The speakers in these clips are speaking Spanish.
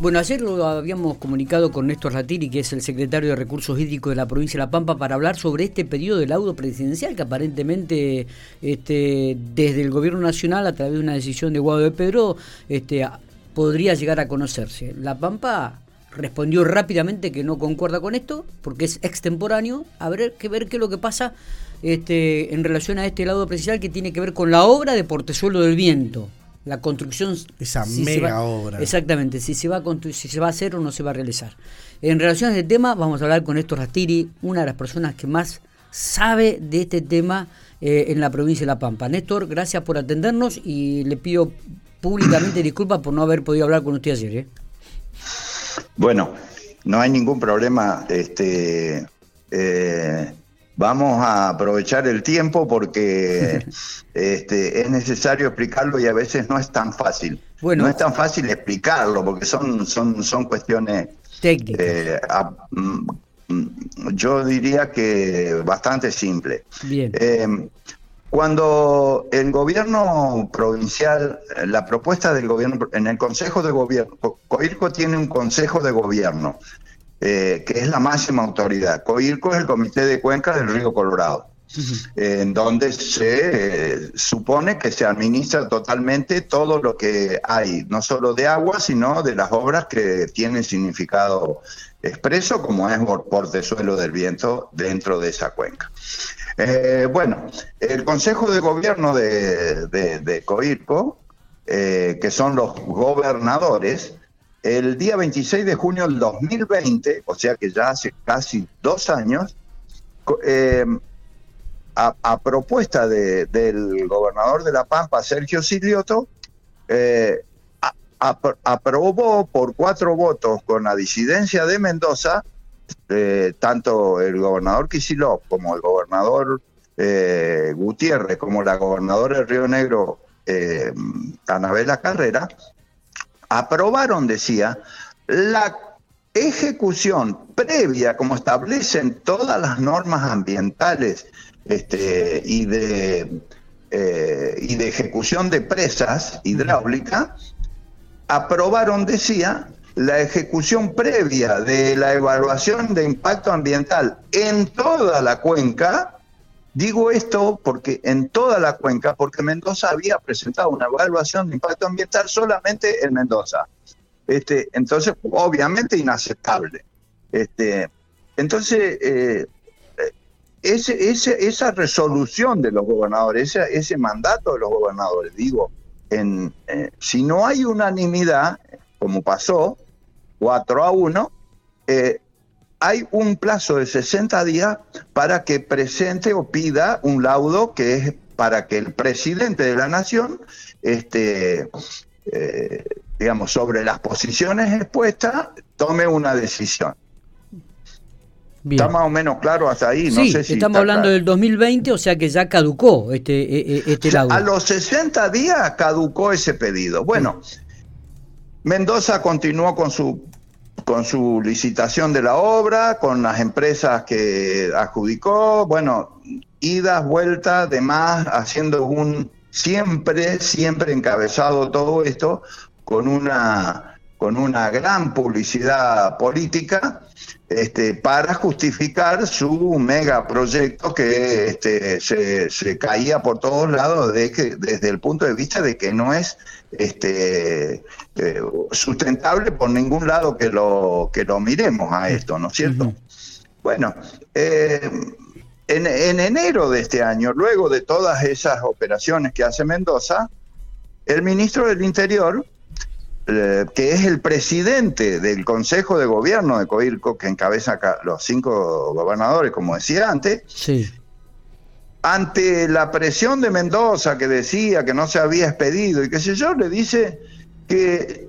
Bueno, ayer lo habíamos comunicado con Néstor Ratiri, que es el secretario de Recursos Hídricos de la provincia de La Pampa, para hablar sobre este pedido de laudo presidencial que aparentemente este, desde el gobierno nacional, a través de una decisión de Guado de Pedro, este, podría llegar a conocerse. La Pampa respondió rápidamente que no concuerda con esto, porque es extemporáneo. Habrá que ver qué es lo que pasa este, en relación a este laudo presidencial que tiene que ver con la obra de Portezuelo del Viento la construcción esa mega obra. Exactamente si se va a si se va a hacer o no se va a realizar. En relación a este tema vamos a hablar con Néstor Rastiri una de las personas que más sabe de este tema eh, en la provincia de La Pampa. Néstor gracias por atendernos y le pido públicamente disculpas por no haber podido hablar con usted ayer ¿eh? bueno no hay ningún problema este eh, Vamos a aprovechar el tiempo porque este, es necesario explicarlo y a veces no es tan fácil. Bueno, no es tan fácil explicarlo porque son, son, son cuestiones técnicas. Eh, mm, yo diría que bastante simple. Bien. Eh, cuando el gobierno provincial, la propuesta del gobierno, en el Consejo de Gobierno, COIRCO tiene un Consejo de Gobierno eh, que es la máxima autoridad. COIRCO es el Comité de Cuenca del Río Colorado, en donde se eh, supone que se administra totalmente todo lo que hay, no solo de agua, sino de las obras que tienen significado expreso, como es suelo del viento dentro de esa cuenca. Eh, bueno, el Consejo de Gobierno de, de, COIRCO, que son los gobernadores, el día 26 de junio del 2020, o sea que ya hace casi dos años, eh, a, propuesta del gobernador de La Pampa, Sergio Silioto, eh, aprobó por cuatro votos con la disidencia de Mendoza, eh, tanto el gobernador Quisilov como el gobernador Gutiérrez, como la gobernadora de Río Negro, Anabela Carrera, aprobaron, decía, la ejecución previa, como establecen todas las normas ambientales este, eh, y de ejecución de presas hidráulicas, aprobaron, decía, la ejecución previa de la evaluación de impacto ambiental en toda la cuenca Digo esto porque en toda la cuenca, porque Mendoza había presentado una evaluación de impacto ambiental solamente en Mendoza. Este, entonces, obviamente inaceptable. Este, entonces, eh, ese, esa resolución de los gobernadores, ese, ese mandato de los gobernadores, digo, en, eh, si no hay unanimidad, como pasó, 4 a 1, eh, hay un plazo de 60 días para que presente o pida un laudo que es para que el presidente de la nación, este, eh, digamos, sobre las posiciones expuestas, tome una decisión. Está más o menos claro hasta ahí. No sé si estamos hablando del 2020, o sea que ya caducó este, e, e, este laudo. A los 60 días caducó ese pedido. Bueno, Mendoza continuó con su con su licitación de la obra, con las empresas que adjudicó, bueno, idas, vueltas, demás, haciendo un siempre, siempre encabezado todo esto con una con una gran publicidad política este, para justificar su megaproyecto que este, se, caía por todos lados de que, desde el punto de vista de que no es este, eh, sustentable por ningún lado que lo, que lo miremos a esto, ¿no es cierto? Bueno, eh, en, en enero de este año, luego de todas esas operaciones que hace Mendoza, el ministro del Interior eh, que es el presidente del Consejo de Gobierno de Coirco, que encabeza los cinco gobernadores, como decía antes, sí. ante la presión de Mendoza que decía que no se había expedido y qué sé yo, le dice que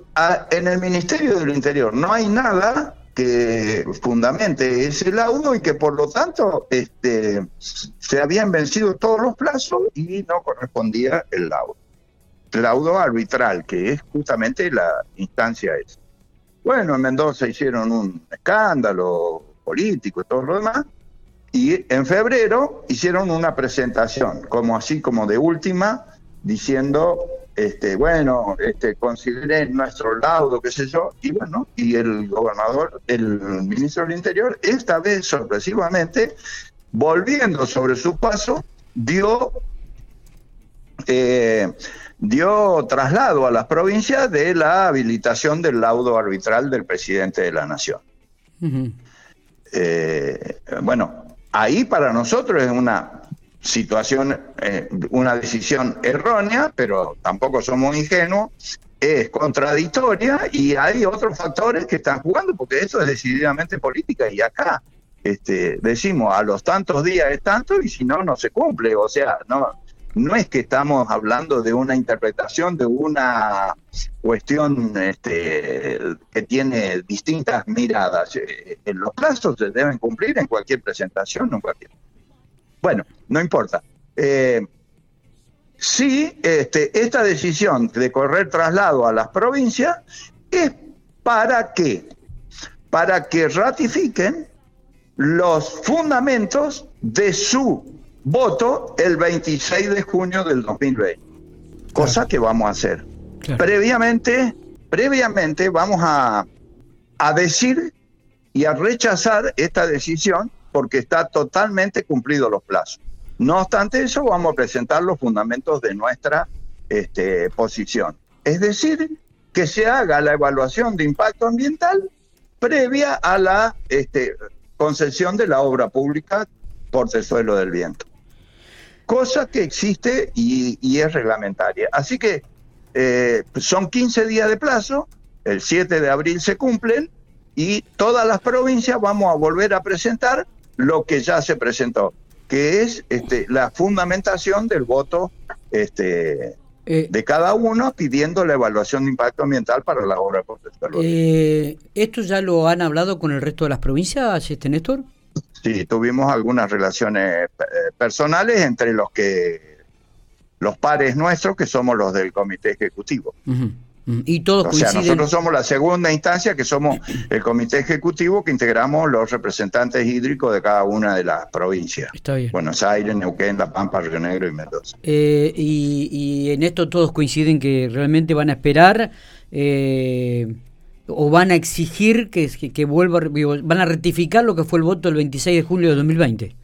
en el Ministerio del Interior no hay nada que fundamente ese laudo y que por lo tanto este, se habían vencido todos los plazos y no correspondía el laudo laudo arbitral, que es justamente la instancia esa. Bueno, en Mendoza hicieron un escándalo político y todo lo demás, y en febrero hicieron una presentación, como así como de última, diciendo este, bueno, este, consideren nuestro laudo, qué sé yo, y bueno, y el gobernador, el ministro del Interior, esta vez sorpresivamente, volviendo sobre su paso, dio, eh, dio traslado a las provincias de la habilitación del laudo arbitral del presidente de la nación. Eh, bueno, ahí para nosotros es una situación, eh, una decisión errónea, pero tampoco somos ingenuos, es contradictoria y hay otros factores que están jugando, porque eso es decididamente política y acá este, decimos a los tantos días es tanto y si no, no se cumple. O sea, no, no es que estamos hablando de una interpretación de una cuestión este, que tiene distintas miradas. Eh, los plazos se deben cumplir en cualquier presentación, en cualquier. Bueno, no importa. Eh, sí, este, esta decisión de correr traslado a las provincias es para qué? Para que ratifiquen los fundamentos de su voto el 26 de junio del 2020. Cosa que vamos a hacer. Previamente, previamente vamos a, a decir y a rechazar esta decisión porque está totalmente cumplido los plazos. No obstante eso, vamos a presentar los fundamentos de nuestra este, posición. Es decir, que se haga la evaluación de impacto ambiental previa a la este, concesión de la obra pública por suelo del viento cosa que existe y, es reglamentaria. Así que eh, son 15 días de plazo, el 7 de abril se cumplen y todas las provincias vamos a volver a presentar lo que ya se presentó, que es este, la fundamentación del voto este, eh, de cada uno pidiendo la evaluación de impacto ambiental para la obra eh, ¿Esto ya lo han hablado con el resto de las provincias, este Néstor? Sí, tuvimos algunas relaciones eh, personales entre los que los pares nuestros que somos los del comité ejecutivo. Y todos o sea, nosotros somos la segunda instancia que somos el comité ejecutivo que integramos los representantes hídricos de cada una de las provincias. Está bien. Buenos Aires, Neuquén, La Pampa, Río Negro y Mendoza. Eh, y, en esto todos coinciden que realmente van a esperar eh, o van a exigir que, que, vuelva, van a ratificar lo que fue el voto el 26 de julio de 2020.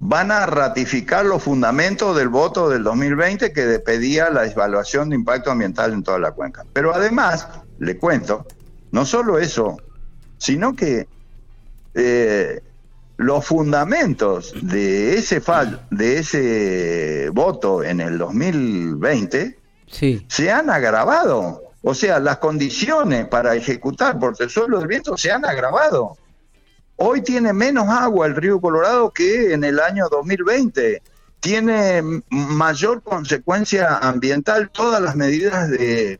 Van a ratificar los fundamentos del voto del 2020 que pedía la evaluación de impacto ambiental en toda la cuenca. Pero además, le cuento, no solo eso, sino que eh, los fundamentos de ese fal, de ese voto en el 2020 sí. se han agravado o sea, las condiciones para ejecutar por el suelo del viento se han agravado. Hoy tiene menos agua el río Colorado que en el año 2020. Tiene mayor consecuencia ambiental todas las medidas de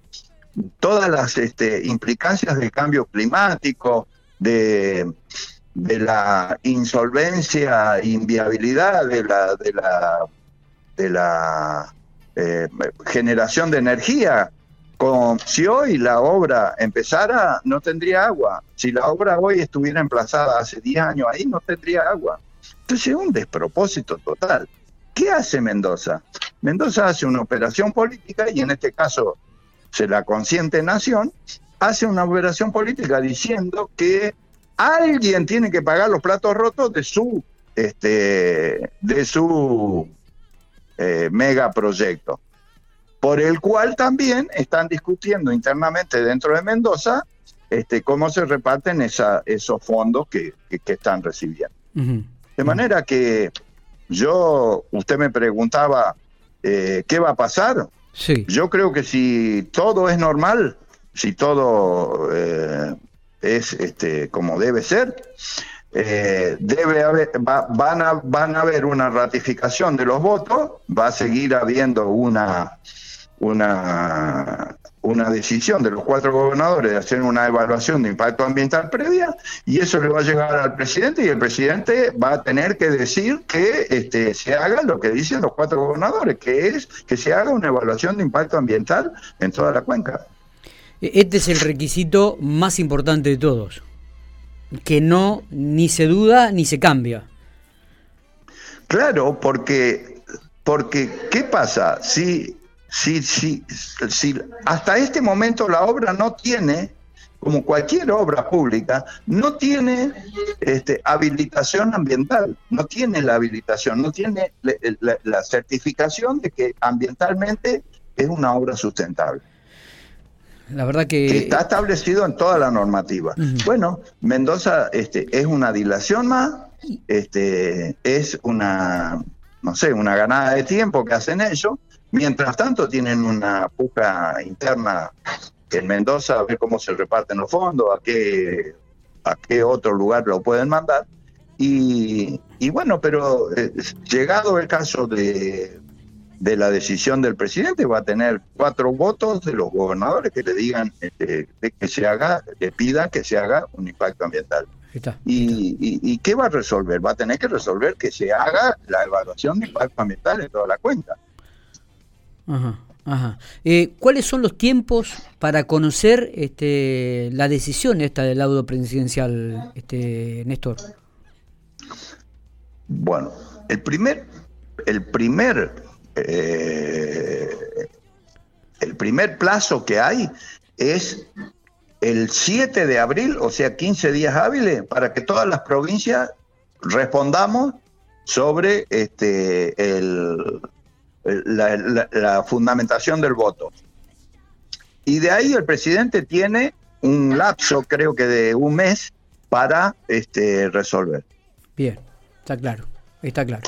todas las este, implicancias del cambio climático, de, de la insolvencia, inviabilidad de la de la de la eh, generación de energía si hoy la obra empezara, no tendría agua. Si la obra hoy estuviera emplazada hace 10 años ahí, no tendría agua. Entonces es un despropósito total. ¿Qué hace Mendoza? Mendoza hace una operación política y en este caso se la consiente nación, hace una operación política diciendo que alguien tiene que pagar los platos rotos de su este de su eh, megaproyecto por el cual también están discutiendo internamente dentro de Mendoza este, cómo se reparten esa, esos fondos que, están recibiendo. De manera que yo, usted me preguntaba, eh, ¿qué va a pasar? Sí. Yo creo que si todo es normal, si todo eh, es este, como debe ser, eh, debe haber, van, a, van a haber una ratificación de los votos, va a seguir habiendo una una, una decisión de los cuatro gobernadores de hacer una evaluación de impacto ambiental previa y eso le va a llegar al presidente y el presidente va a tener que decir que este, se haga lo que dicen los cuatro gobernadores, que es que se haga una evaluación de impacto ambiental en toda la cuenca. Este es el requisito más importante de todos, que no ni se duda ni se cambia. Claro, porque, porque ¿qué pasa? Si si, si, si hasta este momento la obra no tiene como cualquier obra pública, no tiene este, habilitación ambiental, no tiene la habilitación, no tiene la, certificación de que ambientalmente es una obra sustentable. La verdad que... está establecido en toda la normativa. Bueno, Mendoza este, es una dilación más, este, es una, no sé, una ganada de tiempo que hacen ellos. Mientras tanto tienen una puja interna en Mendoza a ver cómo se reparten los fondos, a qué, a qué otro lugar lo pueden mandar. Y, bueno, pero eh, llegado el caso de, de la decisión del presidente, va a tener cuatro votos de los gobernadores que le digan este, que se haga, que pidan que se haga un impacto ambiental. y, y, qué va a resolver? Va a tener que resolver que se haga la evaluación de impacto ambiental en toda la cuenta. Ajá. Ajá. Eh, ¿Cuáles son los tiempos para conocer este, la decisión esta del laudo presidencial, este, Néstor? Bueno, el primer, el primer, eh, el primer plazo que hay es el 7 de abril, o sea, 15 días hábiles, para que todas las provincias respondamos sobre este, el, la, fundamentación del voto. Y de ahí el presidente tiene un lapso, creo que de un mes, para este, resolver. Bien, está claro, está claro.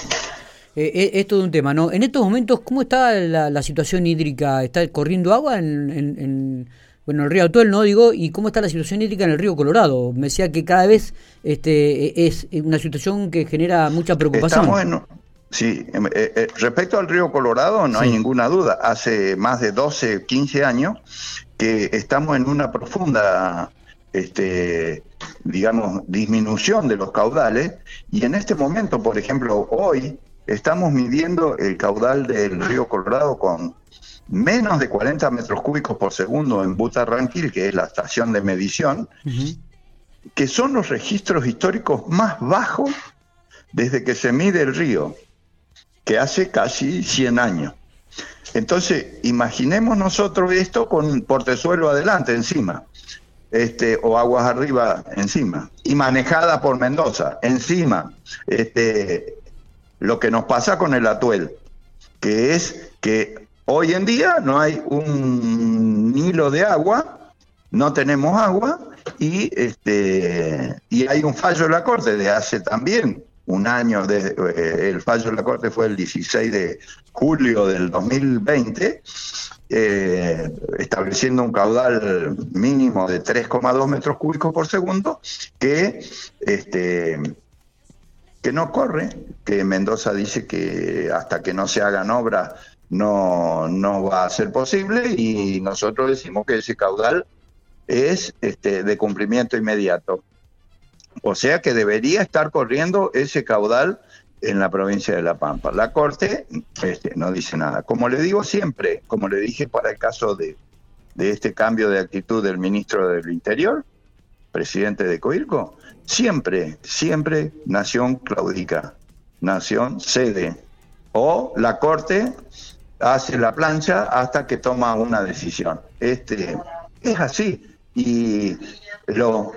Eh, eh, es todo un tema, ¿no? En estos momentos, ¿cómo está la, situación hídrica? ¿Está corriendo agua en, en, bueno, el río Atuel, no digo, y cómo está la situación hídrica en el río Colorado? Me decía que cada vez este, es una situación que genera mucha preocupación. Estamos Sí, em, eh, eh, respecto al río Colorado, no hay ninguna duda. Hace más de 12, 15 años que estamos en una profunda, este, digamos, disminución de los caudales. Y en este momento, por ejemplo, hoy estamos midiendo el caudal del río Colorado con menos de 40 metros cúbicos por segundo en Butarranquil, que es la estación de medición, que son los registros históricos más bajos desde que se mide el río que hace casi 100 años. Entonces, imaginemos nosotros esto con portezuelo adelante encima, este, o aguas arriba encima, y manejada por Mendoza encima. Este, lo que nos pasa con el atuel, que es que hoy en día no hay un hilo de agua, no tenemos agua, y, este, y hay un fallo de la Corte de hace también un año, de, eh, el fallo de la Corte fue el 16 de julio del 2020, eh, estableciendo un caudal mínimo de 3,2 metros cúbicos por segundo, que, este, que no corre, que Mendoza dice que hasta que no se hagan obras no, no va a ser posible y nosotros decimos que ese caudal es este, de cumplimiento inmediato. O sea que debería estar corriendo ese caudal en la provincia de La Pampa. La Corte este, no dice nada. Como le digo siempre, como le dije para el caso de, de este cambio de actitud del ministro del Interior, presidente de Coirco, siempre, siempre nación claudica, nación cede. O la Corte hace la plancha hasta que toma una decisión. Este, es así. Y lo,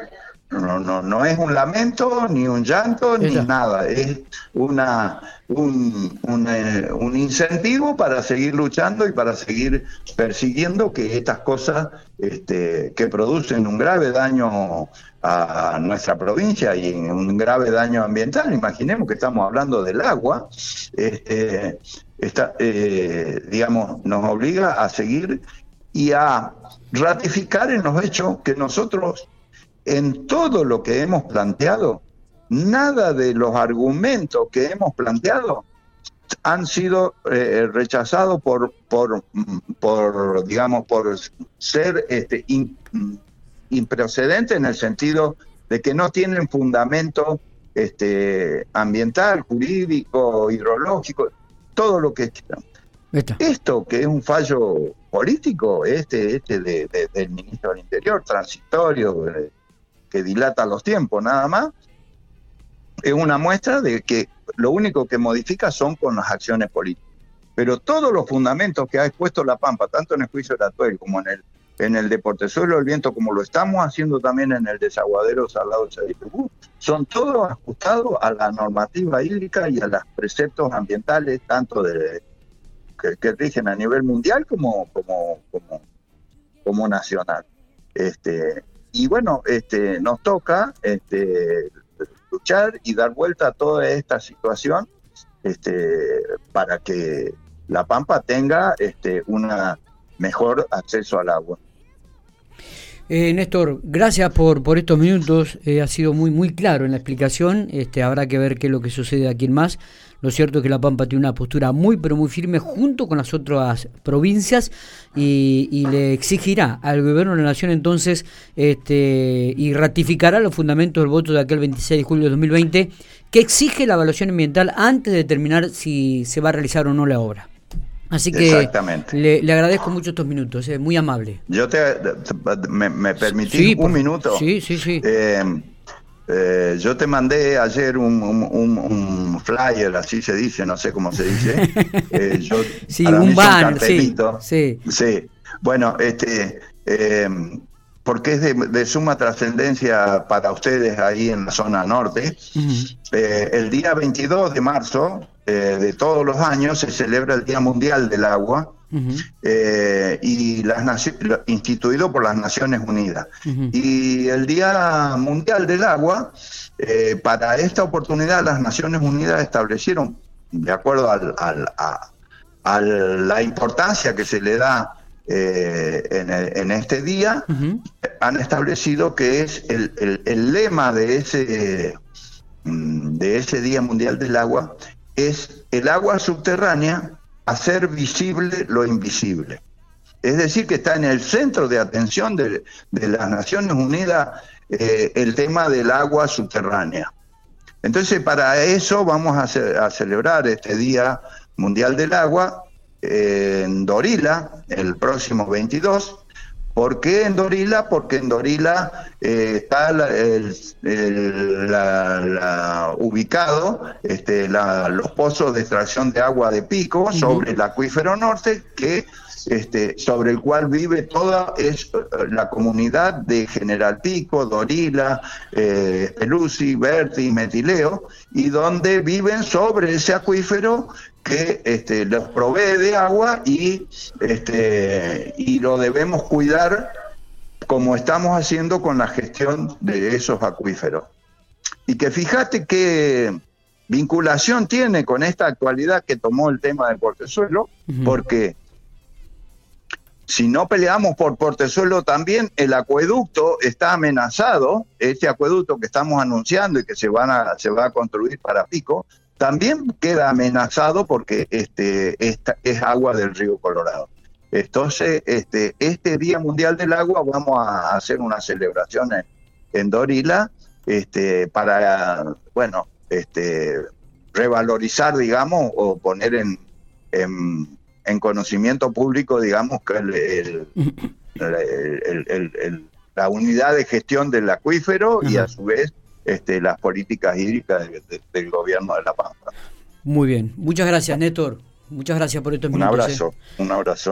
no, no, no es un lamento, ni un llanto, ni nada. Es una, un, eh, un, incentivo para seguir luchando y para seguir persiguiendo que estas cosas este, que producen un grave daño a nuestra provincia y un grave daño ambiental, imaginemos que estamos hablando del agua, este, eh, digamos, nos obliga a seguir y a ratificar en los hechos que nosotros en todo lo que hemos planteado, nada de los argumentos que hemos planteado han sido eh, rechazados por, por, por, digamos, por ser este, improcedentes en el sentido de que no tienen fundamento este, ambiental, jurídico, hidrológico, todo lo que Esto que es un fallo político, este, este del ministro del Interior, transitorio, eh, que dilata los tiempos nada más, es una muestra de que lo único que modifica son con las acciones políticas. pero todos los fundamentos que ha expuesto La Pampa, tanto en el juicio de Atuel como en el en el Deportezuelo del Viento, como lo estamos haciendo también en el desaguadero Salado de son todos ajustados a la normativa hídrica y a los preceptos ambientales, tanto de que, rigen a nivel mundial como, como, como, como nacional. Este, y bueno, este, nos toca este, luchar y dar vuelta a toda esta situación este, para que La Pampa tenga este, una mejor acceso al agua. Eh, Néstor, gracias por, por estos minutos. Eh, ha sido muy muy claro en la explicación. Este, habrá que ver qué es lo que sucede aquí en más. Lo cierto es que La Pampa tiene una postura muy pero muy firme junto con las otras provincias y, le exigirá al gobierno de la nación entonces este, y ratificará los fundamentos del voto de aquel 26 de julio de 2020 que exige la evaluación ambiental antes de determinar si se va a realizar o no la obra. Así que Le, agradezco mucho estos minutos, es muy amable. Yo te, me, me permití un minuto. Sí, sí, sí. Eh, eh, yo te mandé ayer un, flyer, así se dice, no sé cómo se dice. Eh, yo, sí, un ban, sí, sí. Sí, bueno, este, porque es de, suma trascendencia para ustedes ahí en la zona norte. el día 22 de marzo eh, de todos los años se celebra el Día Mundial del Agua, eh, y las instituido por las Naciones Unidas. Y el Día Mundial del Agua, eh, para esta oportunidad las Naciones Unidas establecieron, de acuerdo al, a, la importancia que se le da en, este día, han establecido que es el, el lema de ese, mm, de ese Día Mundial del Agua es el agua subterránea hacer visible lo invisible. Es decir, que está en el centro de atención de, las Naciones Unidas eh, el tema del agua subterránea. Entonces, para eso vamos a, celebrar este Día Mundial del Agua eh, en Dorila, el próximo 22, ¿Por qué en Dorila? Porque en Dorila eh, está ubicado este, los pozos de extracción de agua de pico sobre el acuífero norte, que este, sobre el cual vive toda es, eh, la comunidad de General Pico, Dorila, eh, Pelusi, Berti, Metileo, y donde viven sobre ese acuífero que este, los provee de agua y, este, y lo debemos cuidar como estamos haciendo con la gestión de esos acuíferos. Y que fíjate qué vinculación tiene con esta actualidad que tomó el tema del portezuelo, porque si no peleamos por portezuelo también, el acueducto está amenazado, este acueducto que estamos anunciando y que se, va a construir para Pico, también queda amenazado porque este, es agua del río Colorado. Entonces, este, este Día Mundial del Agua vamos a hacer una celebración en, Dorila este, para, bueno, este, revalorizar, digamos, o poner en, conocimiento público, digamos, que el, la unidad de gestión del acuífero y a su vez este, las políticas hídricas del gobierno de La Pampa. Muy bien, muchas gracias Néstor, muchas gracias por estos minutos. Un abrazo, ¿eh? un abrazo.